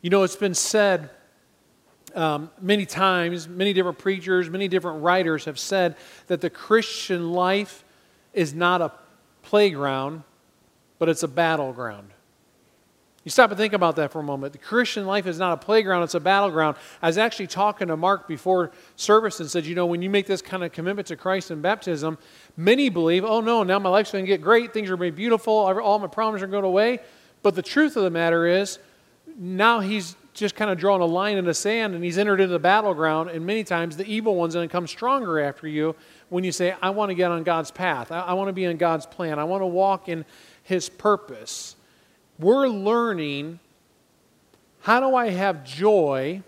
You know, it's been said um, many times, many different preachers, many different writers have said that the Christian life is not a playground, but it's a battleground. You stop and think about that for a moment. The Christian life is not a playground, it's a battleground. I was actually talking to Mark before service and said, you know, when you make this kind of commitment to Christ in baptism, many believe, oh no, now my life's going to get great, things are going to be beautiful, all my problems are going away. But the truth of the matter is, now he's just kind of drawn a line in the sand and he's entered into the battleground. And many times the evil one's going to come stronger after you when you say, I want to get on God's path. I, I want to be in God's plan. I want to walk in his purpose. We're learning how do I have joy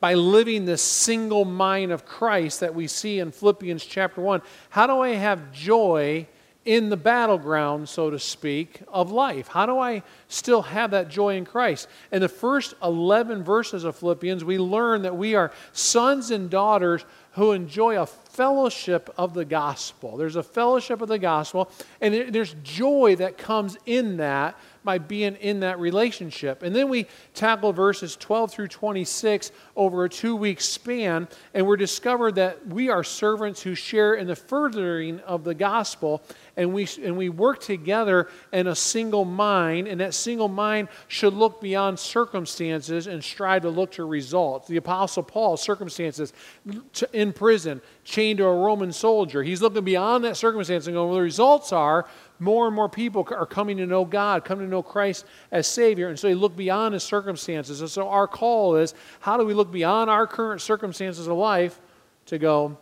by living this single mind of Christ that we see in Philippians chapter 1? How do I have joy? In the battleground, so to speak, of life? How do I still have that joy in Christ? In the first 11 verses of Philippians, we learn that we are sons and daughters who enjoy a fellowship of the gospel. There's a fellowship of the gospel, and there's joy that comes in that by being in that relationship. And then we tackle verses 12 through 26 over a two week span, and we're discovered that we are servants who share in the furthering of the gospel, and we, and we work together in a single mind, and that single mind should look beyond circumstances and strive to look to results. The Apostle Paul, circumstances in prison, chained to a Roman soldier, he's looking beyond that circumstance and going, well, the results are more and more people are coming to know God, coming to know Christ as Savior. And so he looked beyond his circumstances. And so our call is how do we look beyond our current circumstances of life to go,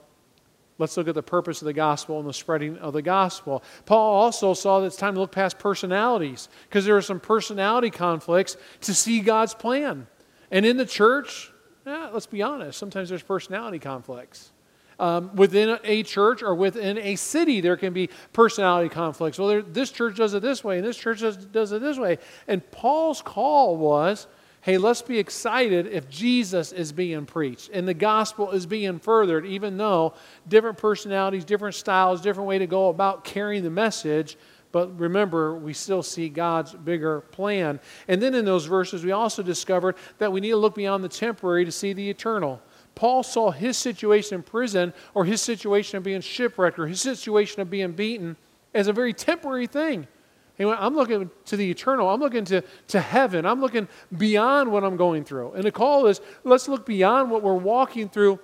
let's look at the purpose of the gospel and the spreading of the gospel. Paul also saw that it's time to look past personalities because there are some personality conflicts to see God's plan. And in the church, yeah, let's be honest, sometimes there's personality conflicts. Um, within a church or within a city, there can be personality conflicts. Well, this church does it this way, and this church does, does it this way. And Paul's call was hey, let's be excited if Jesus is being preached and the gospel is being furthered, even though different personalities, different styles, different way to go about carrying the message. But remember, we still see God's bigger plan. And then in those verses, we also discovered that we need to look beyond the temporary to see the eternal. Paul saw his situation in prison or his situation of being shipwrecked or his situation of being beaten as a very temporary thing. He went, I'm looking to the eternal. I'm looking to, to heaven. I'm looking beyond what I'm going through. And the call is let's look beyond what we're walking through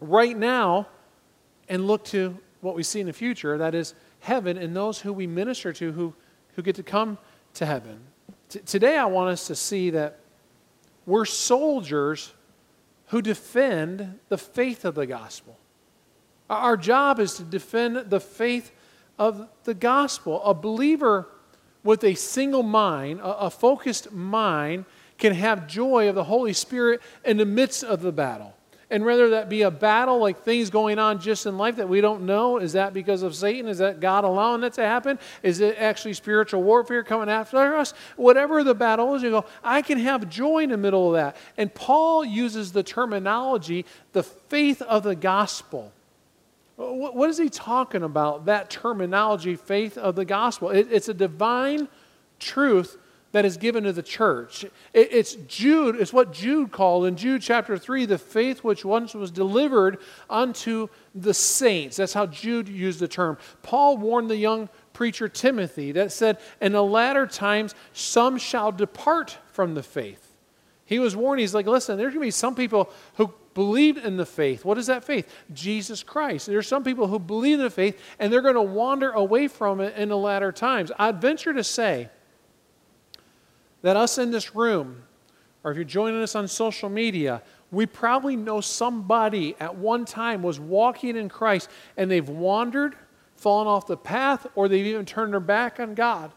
right now and look to what we see in the future that is heaven and those who we minister to who, who get to come to heaven. T- today, I want us to see that we're soldiers who defend the faith of the gospel. Our job is to defend the faith of the gospel. A believer with a single mind, a, focused mind, can have joy of the Holy Spirit in the midst of the battle. And whether that be a battle, like things going on just in life that we don't know, is that because of Satan? Is that God allowing that to happen? Is it actually spiritual warfare coming after us? Whatever the battle is, you go, I can have joy in the middle of that. And Paul uses the terminology, the faith of the gospel. What is he talking about, that terminology, faith of the gospel? It's a divine truth that is given to the church. It's Jude, it's what Jude called in Jude chapter 3, the faith which once was delivered unto the saints. That's how Jude used the term. Paul warned the young preacher Timothy that said, In the latter times, some shall depart from the faith. He was warned, he's like, listen, there's going to be some people who believed in the faith. What is that faith? Jesus Christ. There's some people who believe in the faith and they're going to wander away from it in the latter times. I'd venture to say that us in this room, or if you're joining us on social media, we probably know somebody at one time was walking in Christ and they've wandered, fallen off the path, or they've even turned their back on God.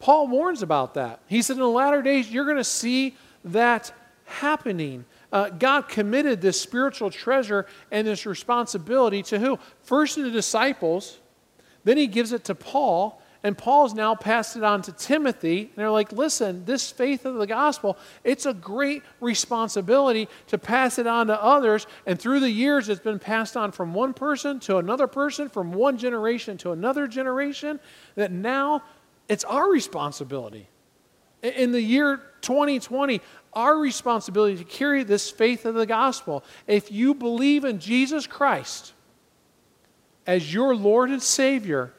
Paul warns about that. He said, in the latter days, you're going to see that happening. Uh, God committed this spiritual treasure and this responsibility to who? First to the disciples, then he gives it to Paul, and Paul's now passed it on to Timothy. And they're like, listen, this faith of the gospel, it's a great responsibility to pass it on to others. And through the years, it's been passed on from one person to another person, from one generation to another generation, that now it's our responsibility. In the year 2020, our responsibility to carry this faith of the gospel. If you believe in Jesus Christ as your Lord and Savior,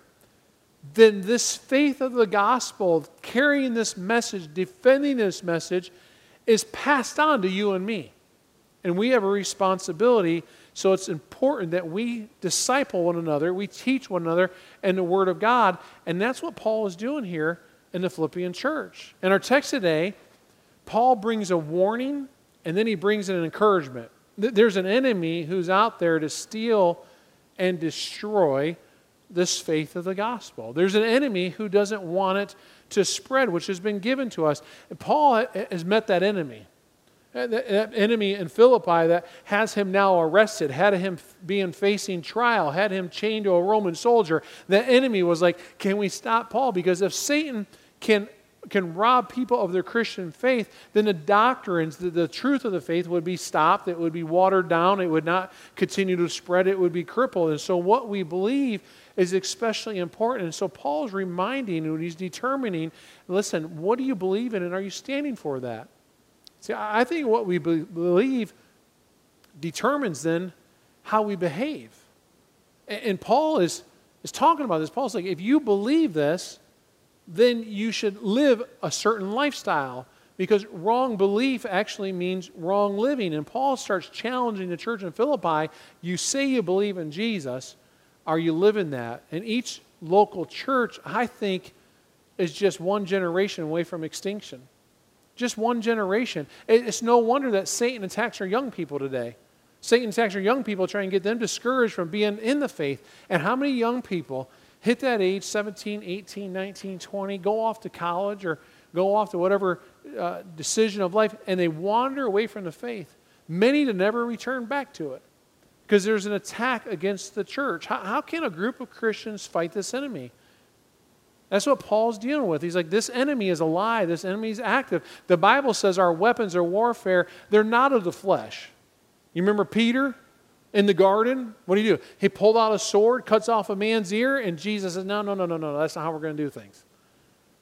then this faith of the gospel, carrying this message, defending this message, is passed on to you and me. And we have a responsibility. So it's important that we disciple one another, we teach one another and the Word of God. And that's what Paul is doing here in the Philippian church. In our text today, Paul brings a warning and then he brings an encouragement. There's an enemy who's out there to steal and destroy this faith of the gospel. There's an enemy who doesn't want it to spread, which has been given to us. And Paul has met that enemy. Uh, that enemy in Philippi that has him now arrested, had him being facing trial, had him chained to a Roman soldier. That enemy was like, Can we stop Paul? Because if Satan can can rob people of their Christian faith, then the doctrines, the, the, truth of the faith would be stopped. It would be watered down. It would not continue to spread. It would be crippled. And so, what we believe is especially important. And so, Paul is reminding and he's determining listen, what do you believe in, and are you standing for that? See, I think what we be- believe determines then how we behave. And, and Paul is, is talking about this. Paul's like, if you believe this, then you should live a certain lifestyle because wrong belief actually means wrong living. And Paul starts challenging the church in Philippi you say you believe in Jesus, are you living that? And each local church, I think, is just one generation away from extinction. Just one generation. It's no wonder that Satan attacks our young people today. Satan attacks our young people, trying to get them discouraged from being in the faith. And how many young people hit that age 17, 18, 19, 20, go off to college or go off to whatever uh, decision of life, and they wander away from the faith, many to never return back to it because there's an attack against the church. How, how can a group of Christians fight this enemy? That's what Paul's dealing with. He's like, this enemy is alive, this enemy is active. The Bible says our weapons are warfare, they're not of the flesh. You remember Peter? In the garden, what do you do? He pulled out a sword, cuts off a man's ear, and Jesus says, No, no, no, no, no, that's not how we're going to do things.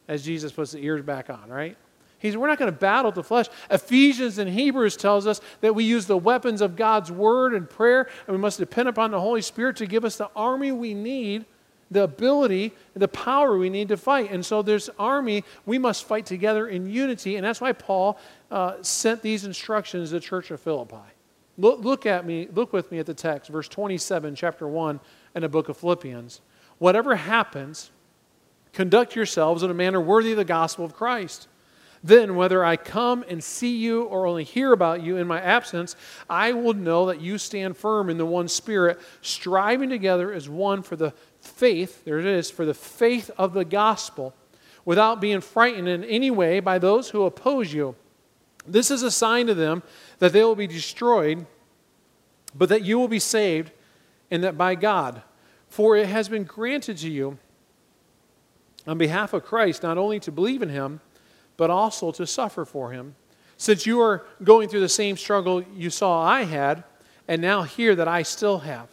As Jesus puts the ears back on, right? He's, we're not going to battle the flesh. Ephesians and Hebrews tells us that we use the weapons of God's word and prayer, and we must depend upon the Holy Spirit to give us the army we need, the ability, the power we need to fight. And so this army, we must fight together in unity, and that's why Paul uh, sent these instructions to the church of Philippi. Look, look at me, look with me at the text, verse 27, chapter 1 in the book of Philippians. Whatever happens, conduct yourselves in a manner worthy of the gospel of Christ. Then, whether I come and see you or only hear about you in my absence, I will know that you stand firm in the one spirit, striving together as one for the faith, there it is, for the faith of the gospel, without being frightened in any way by those who oppose you. This is a sign to them that they will be destroyed, but that you will be saved, and that by God. For it has been granted to you on behalf of Christ not only to believe in him, but also to suffer for him. Since you are going through the same struggle you saw I had, and now hear that I still have.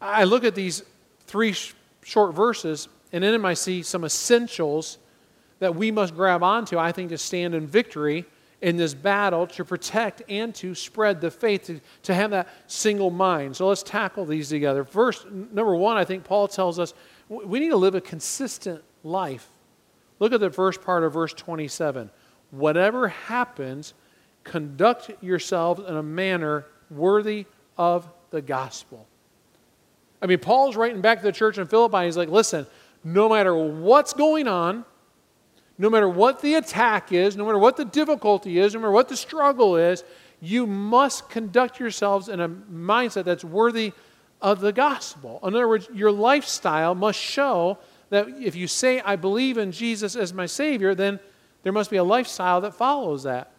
I look at these three sh- short verses, and in them I see some essentials that we must grab onto, I think, to stand in victory in this battle to protect and to spread the faith, to, to have that single mind. So let's tackle these together. First, number one, I think Paul tells us we need to live a consistent life. Look at the first part of verse 27. Whatever happens, conduct yourselves in a manner worthy of the gospel. I mean, Paul's writing back to the church in Philippi. He's like, listen, no matter what's going on, no matter what the attack is, no matter what the difficulty is, no matter what the struggle is, you must conduct yourselves in a mindset that's worthy of the gospel. In other words, your lifestyle must show that if you say, I believe in Jesus as my Savior, then there must be a lifestyle that follows that.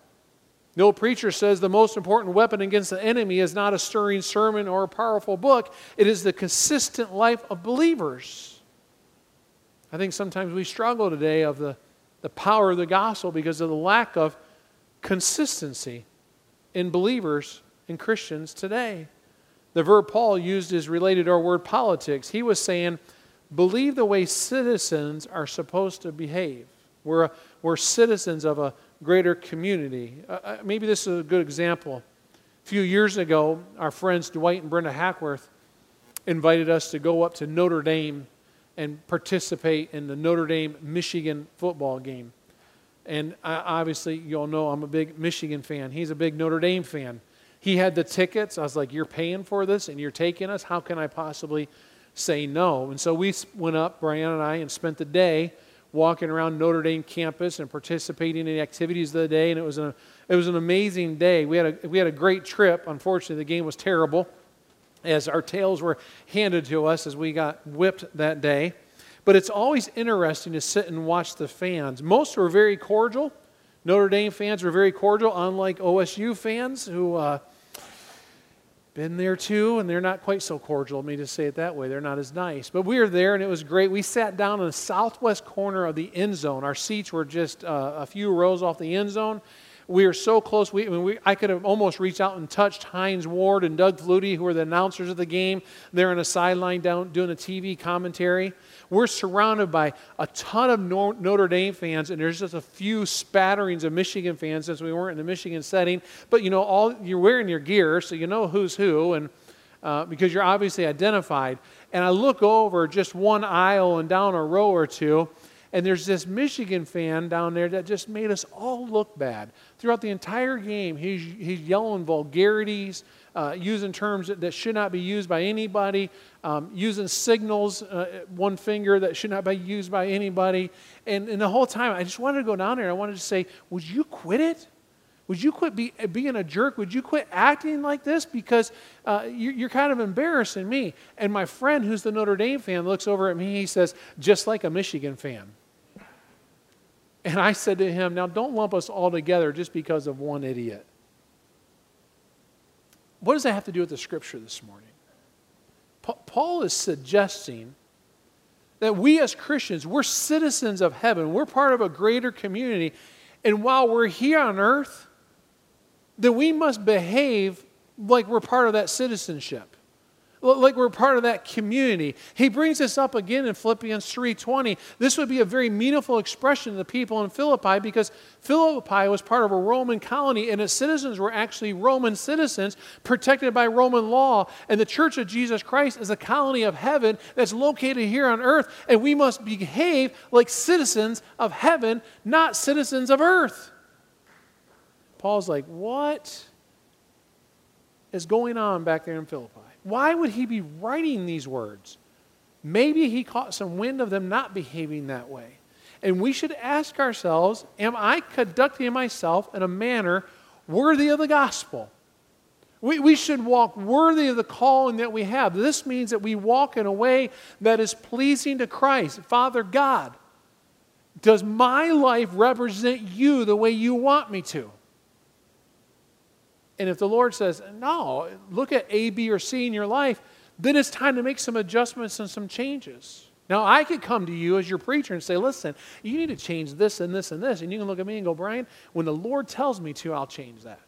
The old preacher says the most important weapon against the enemy is not a stirring sermon or a powerful book, it is the consistent life of believers. I think sometimes we struggle today of the the power of the gospel because of the lack of consistency in believers and Christians today. The verb Paul used is related to our word politics. He was saying, believe the way citizens are supposed to behave. We're, we're citizens of a greater community. Uh, uh, maybe this is a good example. A few years ago, our friends Dwight and Brenda Hackworth invited us to go up to Notre Dame and participate in the Notre Dame Michigan football game. And I, obviously, you all know I'm a big Michigan fan. He's a big Notre Dame fan. He had the tickets. I was like, You're paying for this and you're taking us? How can I possibly say no? And so we went up, Brian and I, and spent the day walking around Notre Dame campus and participating in the activities of the day. And it was, a, it was an amazing day. We had, a, we had a great trip. Unfortunately, the game was terrible as our tails were handed to us as we got whipped that day. But it's always interesting to sit and watch the fans. Most were very cordial. Notre Dame fans were very cordial, unlike OSU fans who uh, been there too, and they're not quite so cordial. Let me just say it that way. They're not as nice. But we were there, and it was great. We sat down in the southwest corner of the end zone. Our seats were just uh, a few rows off the end zone. We were so close. We, I, mean, we, I could have almost reached out and touched Hines Ward and Doug Flutie, who were the announcers of the game. They're on a sideline down doing a TV commentary. We're surrounded by a ton of Notre Dame fans, and there's just a few spatterings of Michigan fans since we weren't in the Michigan setting. But you know, all you're wearing your gear, so you know who's who, and uh, because you're obviously identified. And I look over just one aisle and down a row or two, and there's this Michigan fan down there that just made us all look bad. Throughout the entire game, he's, he's yelling vulgarities, uh, using terms that, that, should not be used by anybody, um, using signals, uh, one finger that should not be used by anybody. And, and the whole time, I just wanted to go down there I wanted to say, Would you quit it? Would you quit be, being a jerk? Would you quit acting like this? Because uh, you, you're kind of embarrassing me. And my friend, who's the Notre Dame fan, looks over at me. He says, Just like a Michigan fan. And I said to him, Now don't lump us all together just because of one idiot. What does that have to do with the scripture this morning? Paul is suggesting that we as Christians, we're citizens of heaven, we're part of a greater community, and while we're here on earth, that we must behave like we're part of that citizenship like we're part of that community. He brings this up again in Philippians 3:20. This would be a very meaningful expression to the people in Philippi because Philippi was part of a Roman colony and its citizens were actually Roman citizens protected by Roman law. And the Church of Jesus Christ is a colony of heaven that's located here on earth, and we must behave like citizens of heaven, not citizens of earth. Paul's like, "What is going on back there in Philippi?" Why would he be writing these words? Maybe he caught some wind of them not behaving that way. And we should ask ourselves Am I conducting myself in a manner worthy of the gospel? We, we should walk worthy of the calling that we have. This means that we walk in a way that is pleasing to Christ. Father God, does my life represent you the way you want me to? And if the Lord says, no, look at A, B, or C in your life, then it's time to make some adjustments and some changes. Now, I could come to you as your preacher and say, listen, you need to change this and this and this. And you can look at me and go, Brian, when the Lord tells me to, I'll change that.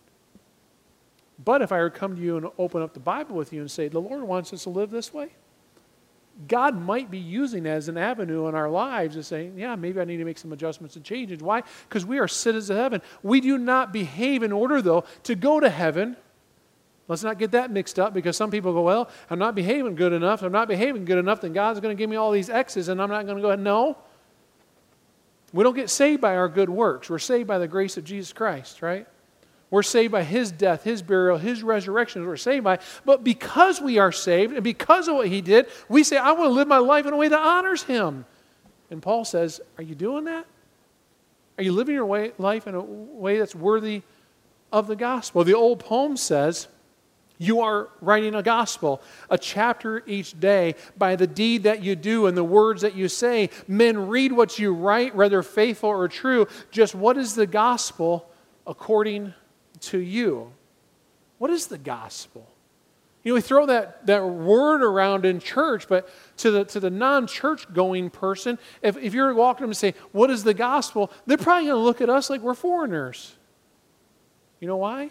But if I were to come to you and open up the Bible with you and say, the Lord wants us to live this way, God might be using as an avenue in our lives to say, yeah, maybe I need to make some adjustments and changes. Why? Because we are citizens of heaven. We do not behave in order, though, to go to heaven. Let's not get that mixed up because some people go, well, I'm not behaving good enough. I'm not behaving good enough, then God's going to give me all these X's and I'm not going to go ahead. No. We don't get saved by our good works. We're saved by the grace of Jesus Christ, right? We're saved by his death, his burial, his resurrection. We're saved by. But because we are saved and because of what he did, we say, I want to live my life in a way that honors him. And Paul says, Are you doing that? Are you living your way, life in a way that's worthy of the gospel? The old poem says, you are writing a gospel, a chapter each day by the deed that you do and the words that you say. Men read what you write, whether faithful or true. Just what is the gospel according to you. What is the gospel? You know, we throw that, that word around in church, but to the, to the non church going person, if, if you're walking them and say, What is the gospel? they're probably going to look at us like we're foreigners. You know why?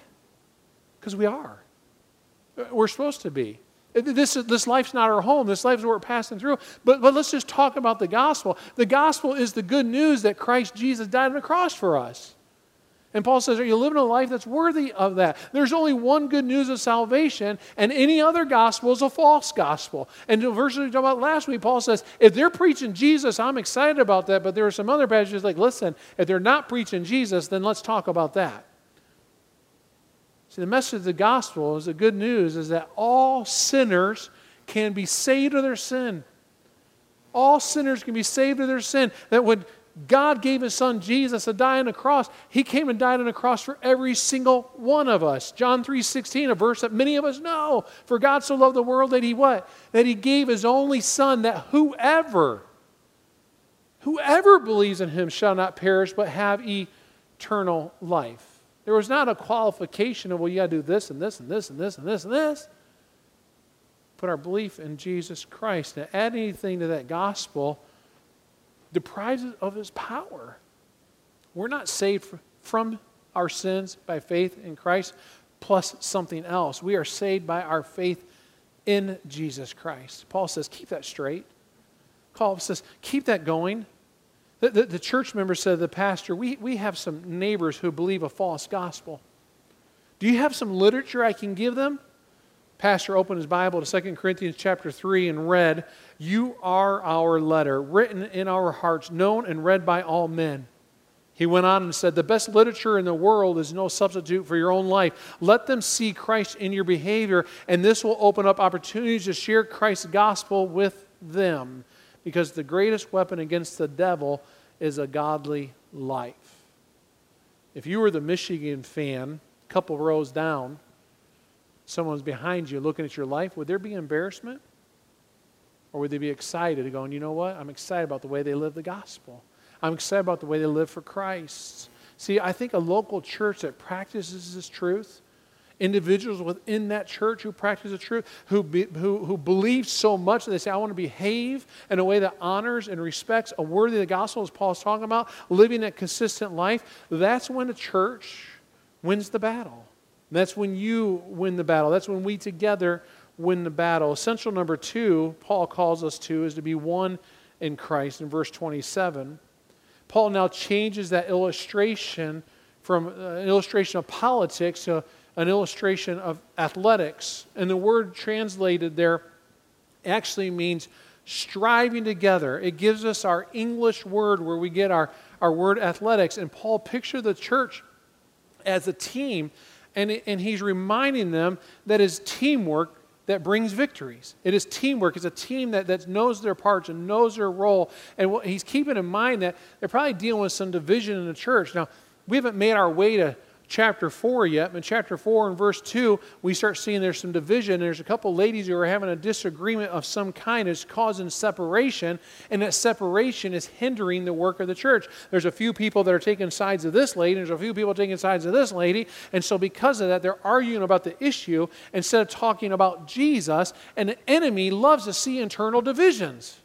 Because we are. Uh, we're supposed to be. Uh, this, this life's not our home. This life's what we're passing through. But, but let's just talk about the gospel. The gospel is the good news that Christ Jesus died on the cross for us. And Paul says, Are you living a life that's worthy of that? There's only one good news of salvation, and any other gospel is a false gospel. And the verse we talked about last week, Paul says, If they're preaching Jesus, I'm excited about that. But there are some other passages like, Listen, if they're not preaching Jesus, then let's talk about that. See, the message of the gospel is the good news is that all sinners can be saved of their sin. All sinners can be saved of their sin. That when God gave his son Jesus to die on a cross. He came and died on a cross for every single one of us. John 3:16, a verse that many of us know. For God so loved the world that he what? That he gave his only son that whoever whoever believes in him shall not perish but have eternal life. There was not a qualification of well you got to do this and this and this and this and this and this. Put our belief in Jesus Christ. Now add anything to that gospel deprives of his power. We're not saved from our sins by faith in Christ plus something else. We are saved by our faith in Jesus Christ. Paul says, keep that straight. Paul says, keep that going. The, the, the church member said to the pastor, we, we have some neighbors who believe a false gospel. Do you have some literature I can give them? Pastor opened his Bible to 2 Corinthians chapter 3 and read, You are our letter, written in our hearts, known and read by all men. He went on and said, The best literature in the world is no substitute for your own life. Let them see Christ in your behavior, and this will open up opportunities to share Christ's gospel with them. Because the greatest weapon against the devil is a godly life. If you were the Michigan fan, a couple rows down, someone's behind you looking at your life, would there be embarrassment? Or would they be excited going, you know what? I'm excited about the way they live the gospel. I'm excited about the way they live for Christ. See, I think a local church that practices this truth, individuals within that church who practice the truth, who, be, who, who believe so much that they say, I want to behave in a way that honors and respects a worthy of the gospel, as Paul's talking about, living a consistent life, that's when the church wins the battle. And that's when you win the battle. That's when we together win the battle. Essential number two, Paul calls us to, is to be one in Christ in verse 27. Paul now changes that illustration from uh, an illustration of politics to an illustration of athletics. And the word translated there actually means striving together. It gives us our English word where we get our, our word athletics. And Paul pictured the church as a team and, and he's reminding them that it's teamwork that brings victories. It is teamwork. It's a team that, that knows their parts and knows their role. And what, he's keeping in mind that they're probably dealing with some division in the church. Now, we haven't made our way to chapter 4 yet. But chapter 4 and verse 2, we start seeing there's some division. There's a couple ladies who are having a disagreement of some kind. It's causing separation, and that separation is hindering the work of the church. There's a few people that are taking sides of this lady, and there's a few people taking sides of this lady. And so, because of that, they're arguing about the issue instead of talking about Jesus. And the enemy loves to see internal divisions.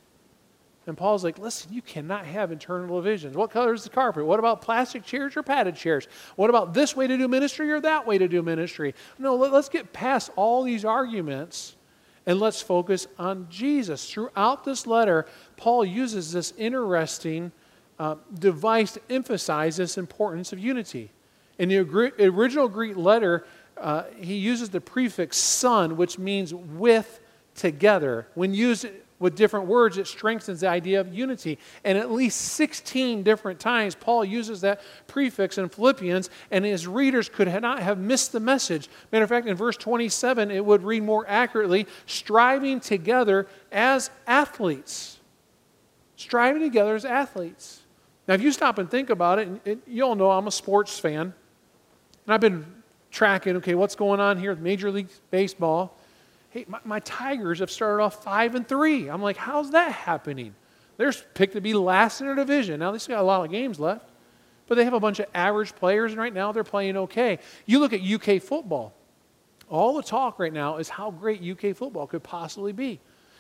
And Paul's like, listen, you cannot have internal divisions. What color is the carpet? What about plastic chairs or padded chairs? What about this way to do ministry or that way to do ministry? No, let, us get past all these arguments and let's focus on Jesus. Throughout this letter, Paul uses this interesting uh, device to emphasize this importance of unity. In the original Greek letter, uh, he uses the prefix son, which means with together. When used with different words, it strengthens the idea of unity. And at least 16 different times, Paul uses that prefix in Philippians, and his readers could not have missed the message. Matter of fact, in verse 27, it would read more accurately striving together as athletes. Striving together as athletes. Now, if you stop and think about it, it you all know I'm a sports fan, and I've been tracking, okay, what's going on here with Major League Baseball hey, my, my Tigers have started off five and three. I'm like, how's that happening? They're picked to be last in their division. Now they still got a lot of games left, but they have a bunch of average players, and right now they're playing okay. You look at UK football. All the talk right now is how great UK football could possibly be.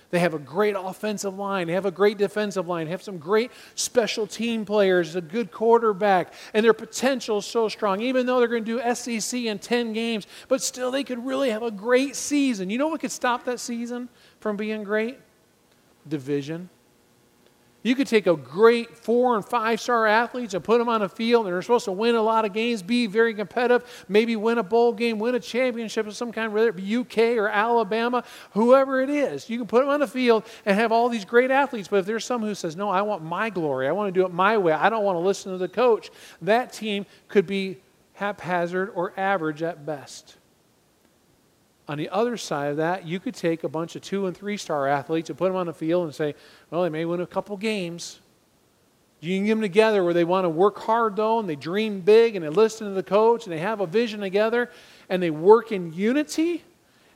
They have a great offensive line. They have a great defensive line. They have some great special team players, a good quarterback, and their potential is so strong. Even though they're going to do SEC in 10 games, but still they could really have a great season. You know what could stop that season from being great? Division. You could take a great four and five star athletes and put them on a field, and they're supposed to win a lot of games, be very competitive, maybe win a bowl game, win a championship of some kind, whether it be UK or Alabama, whoever it is. You can put them on the field and have all these great athletes, but if there's someone who says, No, I want my glory, I want to do it my way, I don't want to listen to the coach, that team could be haphazard or average at best. On the other side of that, you could take a bunch of two and three star athletes and put them on the field and say, well, they may win a couple games. You can get them together where they want to work hard, though, and they dream big and they listen to the coach and they have a vision together and they work in unity.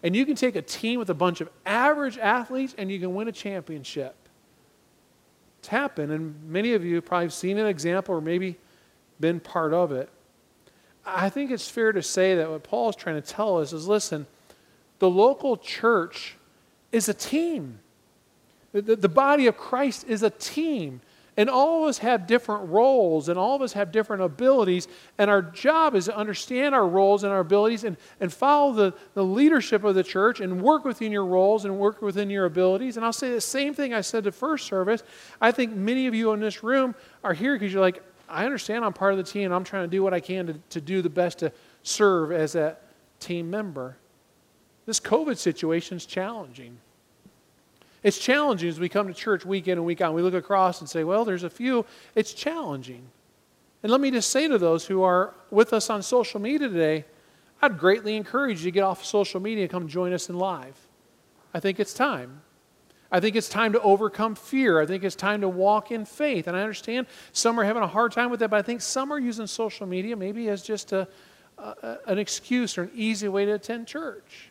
And you can take a team with a bunch of average athletes and you can win a championship. It's happened, and many of you have probably seen an example or maybe been part of it. I think it's fair to say that what Paul is trying to tell us is listen, the local church is a team. The, the, body of Christ is a team. And all of us have different roles and all of us have different abilities. And our job is to understand our roles and our abilities and, and follow the, the leadership of the church and work within your roles and work within your abilities. And I'll say the same thing I said to first service. I think many of you in this room are here because you're like, I understand I'm part of the team and I'm trying to do what I can to, to do the best to serve as a team member. This COVID situation is challenging. It's challenging as we come to church week in and week out. We look across and say, well, there's a few. It's challenging. And let me just say to those who are with us on social media today, I'd greatly encourage you to get off social media and come join us in live. I think it's time. I think it's time to overcome fear. I think it's time to walk in faith. And I understand some are having a hard time with that, but I think some are using social media maybe as just a, a an excuse or an easy way to attend church.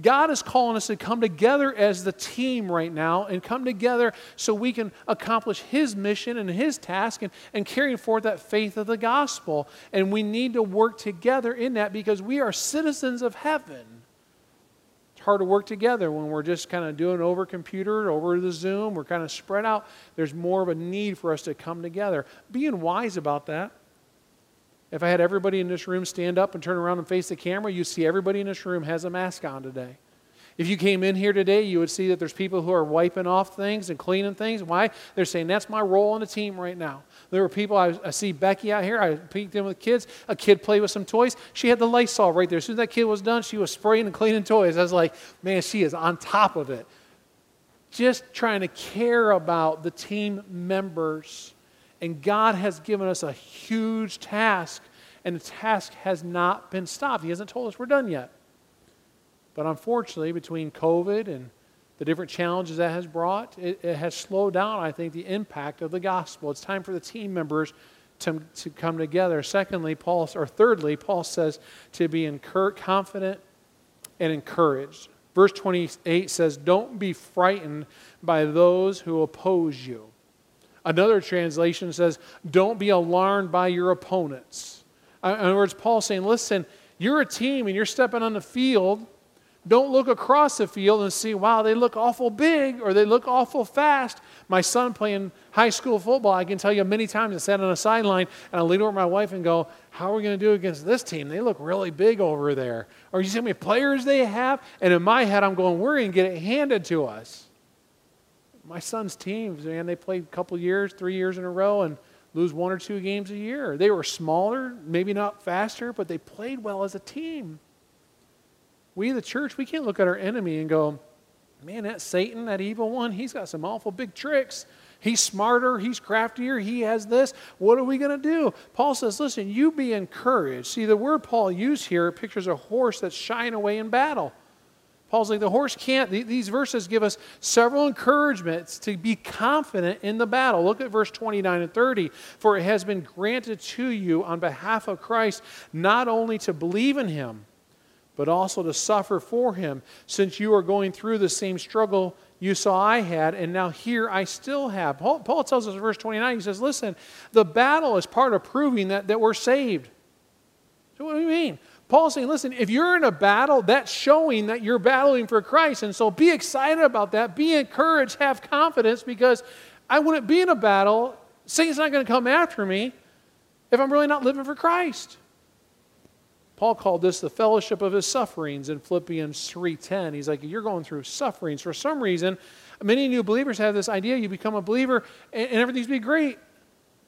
God is calling us to come together as the team right now and come together so we can accomplish His mission and His task and, and carrying forth that faith of the gospel. And we need to work together in that because we are citizens of heaven. It's hard to work together when we're just kind of doing over computer, over the Zoom, we're kind of spread out. There's more of a need for us to come together. Being wise about that. If I had everybody in this room stand up and turn around and face the camera, you'd see everybody in this room has a mask on today. If you came in here today, you would see that there's people who are wiping off things and cleaning things. Why? They're saying, that's my role on the team right now. There were people, I, I see Becky out here, I peeked in with kids. A kid played with some toys. She had the Lysol right there. As soon as that kid was done, she was spraying and cleaning toys. I was like, man, she is on top of it. Just trying to care about the team members and God has given us a huge task, and the task has not been stopped. He hasn't told us we're done yet. But unfortunately, between COVID and the different challenges that has brought, it, it, has slowed down, I think, the impact of the gospel. It's time for the team members to, to come together. Secondly, Paul, or thirdly, Paul says to be incur- confident and encouraged. Verse 28 says, Don't be frightened by those who oppose you. Another translation says, Don't be alarmed by your opponents. In other words, Paul's saying, Listen, you're a team and you're stepping on the field. Don't look across the field and see, wow, they look awful big or they look awful fast. My son playing high school football, I can tell you many times I sat on a sideline and I lean over my wife and go, How are we going to do against this team? They look really big over there. Or you see how many players they have? And in my head, I'm going, We're going to get it handed to us my son's teams, man, they played a couple years, three years in a row, and lose one or two games a year. They were smaller, maybe not faster, but they played well as a team. We, the church, we can't look at our enemy and go, man, that Satan, that evil one, he's got some awful big tricks. He's smarter, he's craftier, he has this. What are we going to do? Paul says, listen, you be encouraged. See, the word Paul used here pictures a horse that's shying away in battle. Paul's like, the horse can't. These verses give us several encouragements to be confident in the battle. Look at verse 29 and 30. For it has been granted to you on behalf of Christ not only to believe in him, but also to suffer for him, since you are going through the same struggle you saw I had, and now here I still have. Paul, Paul tells us in verse 29, he says, Listen, the battle is part of proving that, that we're saved. So, what do you mean? Paul's saying, listen, if you're in a battle, that's showing that you're battling for Christ. And so be excited about that. Be encouraged. Have confidence because I wouldn't be in a battle. Satan's not going to come after me if I'm really not living for Christ. Paul called this the fellowship of his sufferings in Philippians 3:10. He's like, you're going through sufferings. For some reason, many new believers have this idea you become a believer and, and everything's going to be great.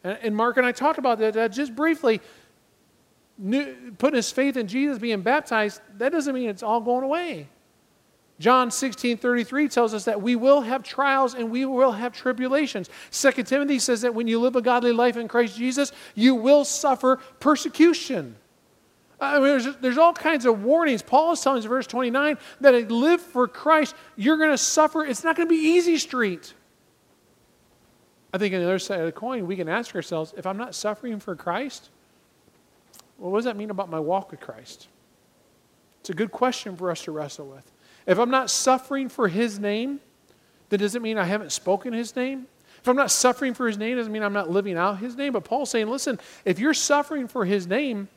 And, and, Mark and I talked about that, that just briefly. New, putting his faith in Jesus, being baptized, that doesn't mean it's all going away. John 16, 33 tells us that we will have trials and we will have tribulations. 2 Timothy says that when you live a godly life in Christ Jesus, you will suffer persecution. I mean, there's, there's all kinds of warnings. Paul is telling us in verse 29 that to live for Christ, you're going to suffer. It's not going to be easy street. I think on the other side of the coin, we can ask ourselves if I'm not suffering for Christ, well, what does that mean about my walk with Christ? It's a good question for us to wrestle with. If I'm not suffering for His name, then does it mean I haven't spoken His name? If I'm not suffering for His name, doesn't mean I'm not living out His name. But Paul's saying, listen, if you're suffering for His name,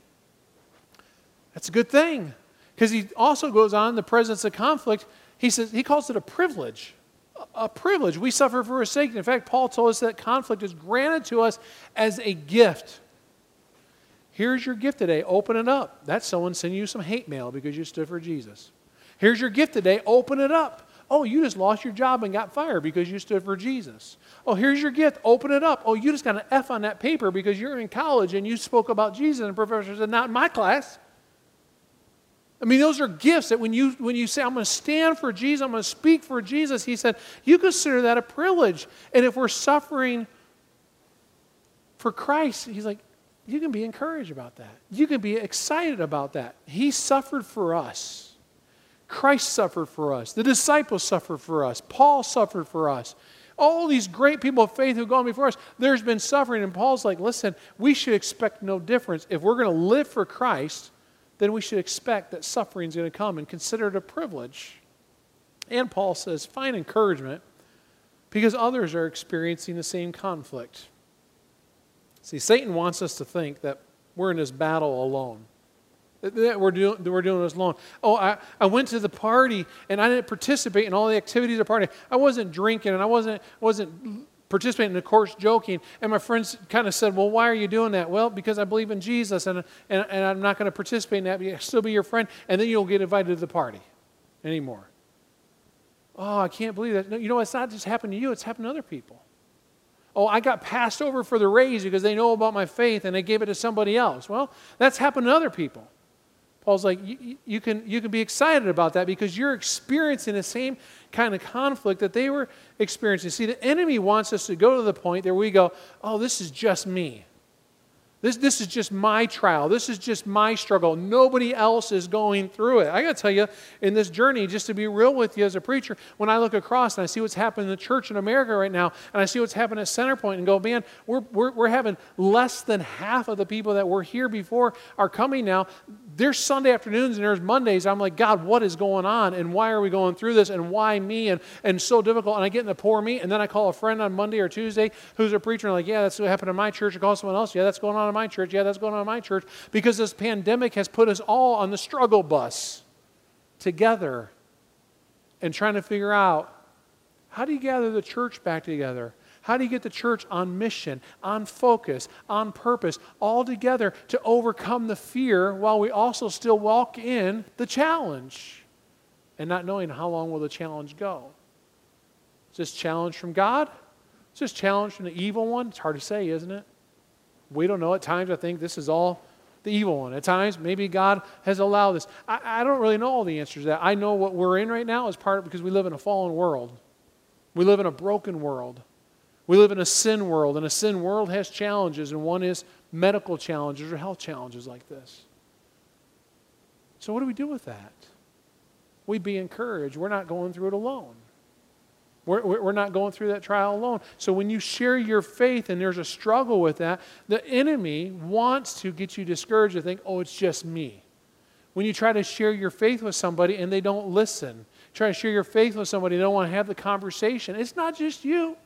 that's a good thing. Because he also goes on the presence of conflict, he says he calls it a privilege. A privilege. We suffer for his sake. In fact, Paul told us that conflict is granted to us as a gift. Here's your gift today. Open it up. That's someone sending you some hate mail because you stood for Jesus. Here's your gift today. Open it up. Oh, you just lost your job and got fired because you stood for Jesus. Oh, here's your gift. Open it up. Oh, you just got an F on that paper because you're in college and you spoke about Jesus and the professor said, not in my class. I mean, those are gifts that when you, when you say, I'm going to stand for Jesus, I'm going to speak for Jesus, he said, you consider that a privilege. And if we're suffering for Christ, he's like, you can be encouraged about that. You can be excited about that. He suffered for us. Christ suffered for us. The disciples suffered for us. Paul suffered for us. All these great people of faith who've gone before us, there's been suffering. And Paul's like, listen, we should expect no difference. If we're going to live for Christ, then we should expect that suffering is going to come and consider it a privilege. And Paul says, find encouragement because others are experiencing the same conflict. See, Satan wants us to think that we're in this battle alone. That we're doing, we're doing this alone. Oh, I, I went to the party and I didn't participate in all the activities of the party. I wasn't drinking and I wasn't, wasn't participating in the course joking. And my friends kind of said, Well, why are you doing that? Well, because I believe in Jesus and, and, and I'm not going to participate in that, but I'll still be your friend. And then you'll get invited to the party anymore. Oh, I can't believe that. No, you know, it's not just happened to you, it's happened to other people. Oh, I got passed over for the raise because they know about my faith and they gave it to somebody else. Well, that's happened to other people. Paul's like, you, can, you can be excited about that because you're experiencing the same kind of conflict that they were experiencing. See, the enemy wants us to go to the point where we go, oh, this is just me. This, this is just my trial. This is just my struggle. Nobody else is going through it. I got to tell you, in this journey, just to be real with you as a preacher, when I look across and I see what's happening in the church in America right now, and I see what's happening at Centerpoint and go, man, we're, we're, we're having less than half of the people that were here before are coming now. There's Sunday afternoons and there's Mondays. I'm like, God, what is going on? And why are we going through this? And why me? And, and so difficult. And I get in the poor me. And then I call a friend on Monday or Tuesday who's a preacher. And I'm like, yeah, that's what happened in my church. I call someone else. Yeah, that's going on in my church. Yeah, that's going on in my church. Because this pandemic has put us all on the struggle bus together and trying to figure out how do you gather the church back together? How do you get the church on mission, on focus, on purpose, all together to overcome the fear while we also still walk in the challenge and not knowing how long will the challenge go? Is this challenge from God? Is this challenge from the evil one? It's hard to say, isn't it? We don't know. At times, I think this is all the evil one. At times, maybe God has allowed this. I, I don't really know all the answers to that. I know what we're in right now is part of because we live in a fallen world. We live in a broken world. We live in a sin world, and a sin world has challenges, and one is medical challenges or health challenges like this. So, what do we do with that? We be encouraged. We're not going through it alone. We're, we're not going through that trial alone. So, when you share your faith and there's a struggle with that, the enemy wants to get you discouraged to think, oh, it's just me. When you try to share your faith with somebody and they don't listen, try to share your faith with somebody, they don't want to have the conversation, it's not just you.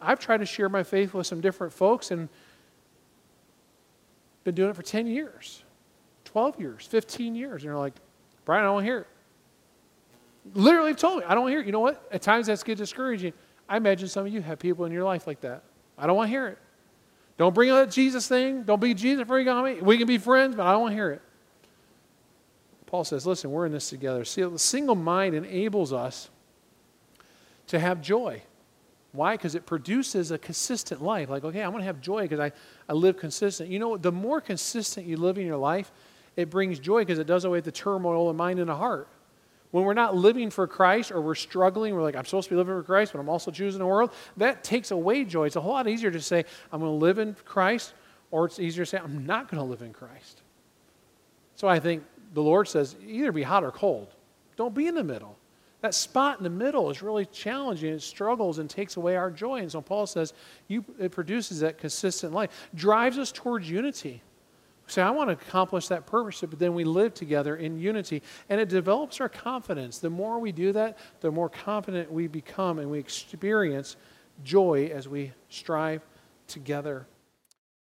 I've tried to share my faith with some different folks and been doing it for 10 years, 12 years, 15 years. And they're like, Brian, I don't hear it. Literally told me, I don't hear it. You know what? At times that's get discouraging. I imagine some of you have people in your life like that. I don't want to hear it. Don't bring up that Jesus thing. Don't be Jesus you me. We can be friends, but I don't want to hear it. Paul says, listen, we're in this together. See, the single mind enables us to have joy. Why? Because it produces a consistent life. Like, okay, I'm going to have joy because I, I live consistent. You know, the more consistent you live in your life, it brings joy because it does away with the turmoil of mind and the heart. When we're not living for Christ or we're struggling, we're like, I'm supposed to be living for Christ, but I'm also choosing the world, that takes away joy. It's a whole lot easier to say, I'm going to live in Christ, or it's easier to say, I'm not going to live in Christ. So I think the Lord says, either be hot or cold. Don't be in the middle. That spot in the middle is really challenging. It struggles and takes away our joy. And so Paul says, you, it produces that consistent life, drives us towards unity. Say, I want to accomplish that purpose, but then we live together in unity. And it develops our confidence. The more we do that, the more confident we become and we experience joy as we strive together